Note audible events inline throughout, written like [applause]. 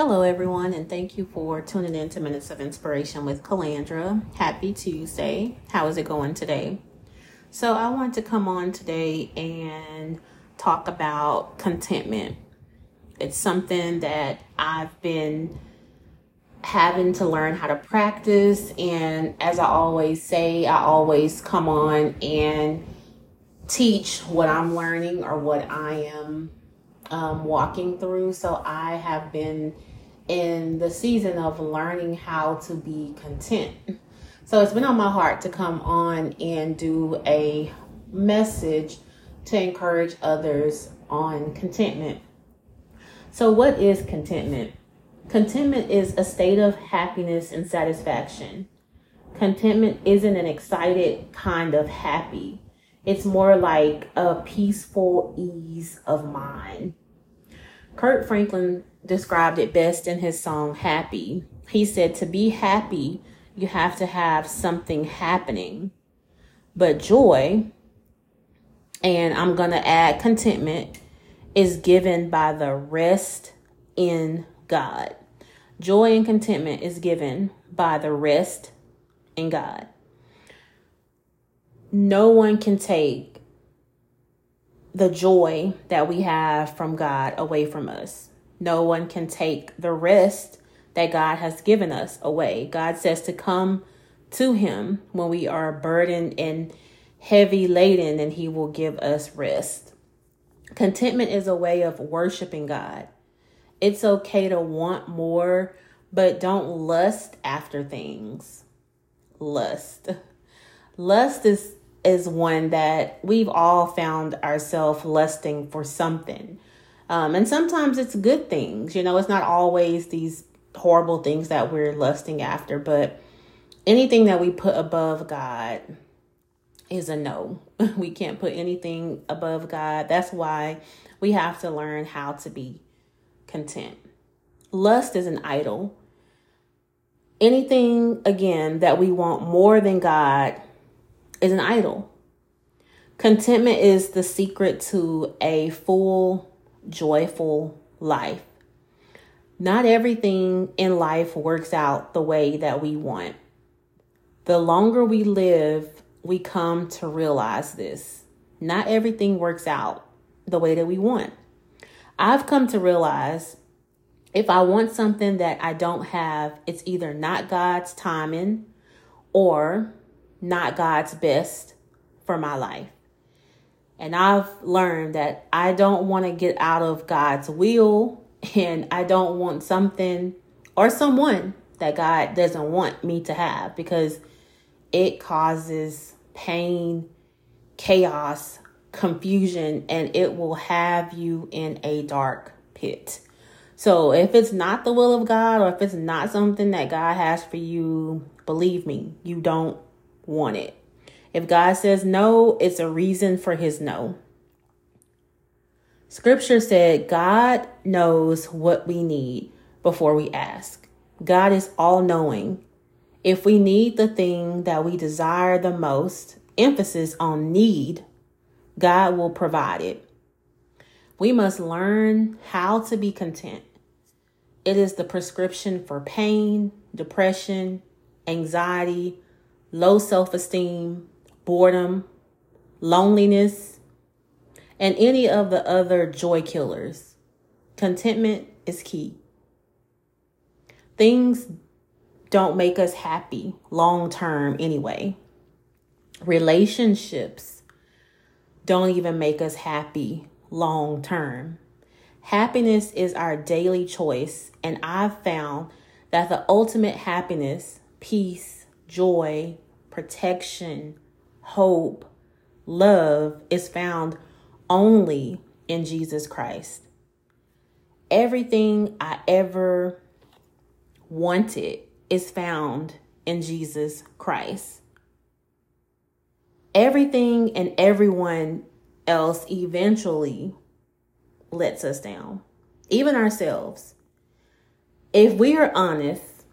Hello, everyone, and thank you for tuning in to Minutes of Inspiration with Kalandra. Happy Tuesday. How is it going today? So, I want to come on today and talk about contentment. It's something that I've been having to learn how to practice, and as I always say, I always come on and teach what I'm learning or what I am um, walking through. So I have been in the season of learning how to be content. So it's been on my heart to come on and do a message to encourage others on contentment. So, what is contentment? Contentment is a state of happiness and satisfaction. Contentment isn't an excited kind of happy. It's more like a peaceful ease of mind. Kirk Franklin described it best in his song Happy. He said, To be happy, you have to have something happening. But joy, and I'm going to add contentment, is given by the rest in God. Joy and contentment is given by the rest in God. No one can take the joy that we have from God away from us. No one can take the rest that God has given us away. God says to come to Him when we are burdened and heavy laden, and He will give us rest. Contentment is a way of worshiping God. It's okay to want more, but don't lust after things. Lust. Lust is is one that we've all found ourselves lusting for something. Um, and sometimes it's good things. You know, it's not always these horrible things that we're lusting after, but anything that we put above God is a no. [laughs] We can't put anything above God. That's why we have to learn how to be content. Lust is an idol. Anything, again, that we want more than God is an idol. Contentment is the secret to a full, joyful life. Not everything in life works out the way that we want. The longer we live, we come to realize this. Not everything works out the way that we want. I've come to realize if I want something that I don't have, it's either not God's timing or not God's best for my life. And I've learned that I don't want to get out of God's will [laughs] and I don't want something or someone that God doesn't want me to have because it causes pain, chaos, confusion, and it will have you in a dark pit. So if it's not the will of God or if it's not something that God has for you, believe me, you don't want it. If God says no, it's a reason for his no. Scripture said God knows what we need before we ask. God is all knowing. If we need the thing that we desire the most, emphasis on need, God will provide it. We must learn how to be content. It is the prescription for pain, depression, anxiety, low self esteem, boredom, loneliness, and any of the other joy killers. Contentment is key. Things don't make us happy long term anyway. Relationships don't even make us happy long term. Happiness is our daily choice, and I've found that the ultimate happiness, peace, joy, protection, hope, love is found only in Jesus Christ. Everything I ever wanted is found in Jesus Christ. Everything and everyone else eventually lets us down, even ourselves. If we are honest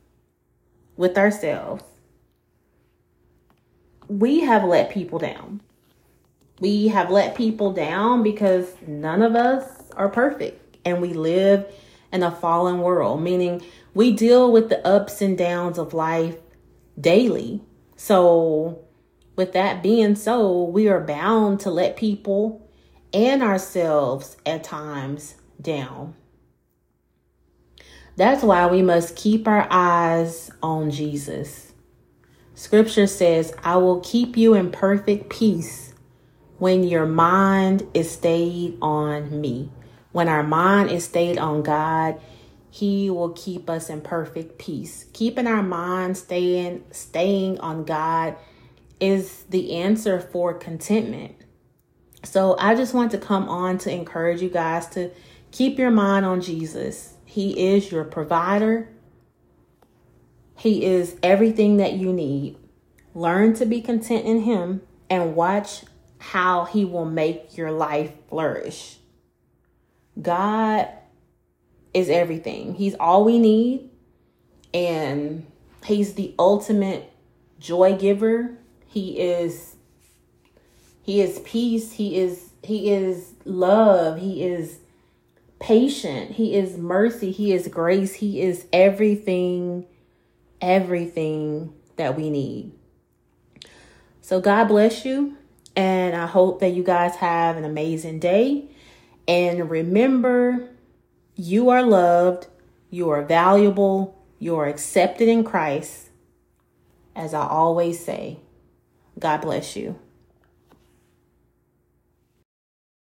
with ourselves, we have let people down we have let people down because none of us are perfect and we live in a fallen world, meaning we deal with the ups and downs of life daily. So, with that being so, we are bound to let people and ourselves at times down. That's why we must keep our eyes on Jesus. Scripture says, I will keep you in perfect peace when your mind is stayed on me. When our mind is stayed on God, He will keep us in perfect peace. Keeping our mind staying staying on God is the answer for contentment. So I just want to come on to encourage you guys to keep your mind on Jesus. He is your provider. He is everything that you need. Learn to be content in Him and watch how He will make your life flourish. God is everything, He's all we need, and He's the ultimate joy giver. He is he is peace, he is he is love, he is patient, he is mercy, he is grace, he is everything everything that we need. So, God bless you. And I hope that you guys have an amazing day. And remember, you are loved, you are valuable, you are accepted in Christ. As I always say, God bless you.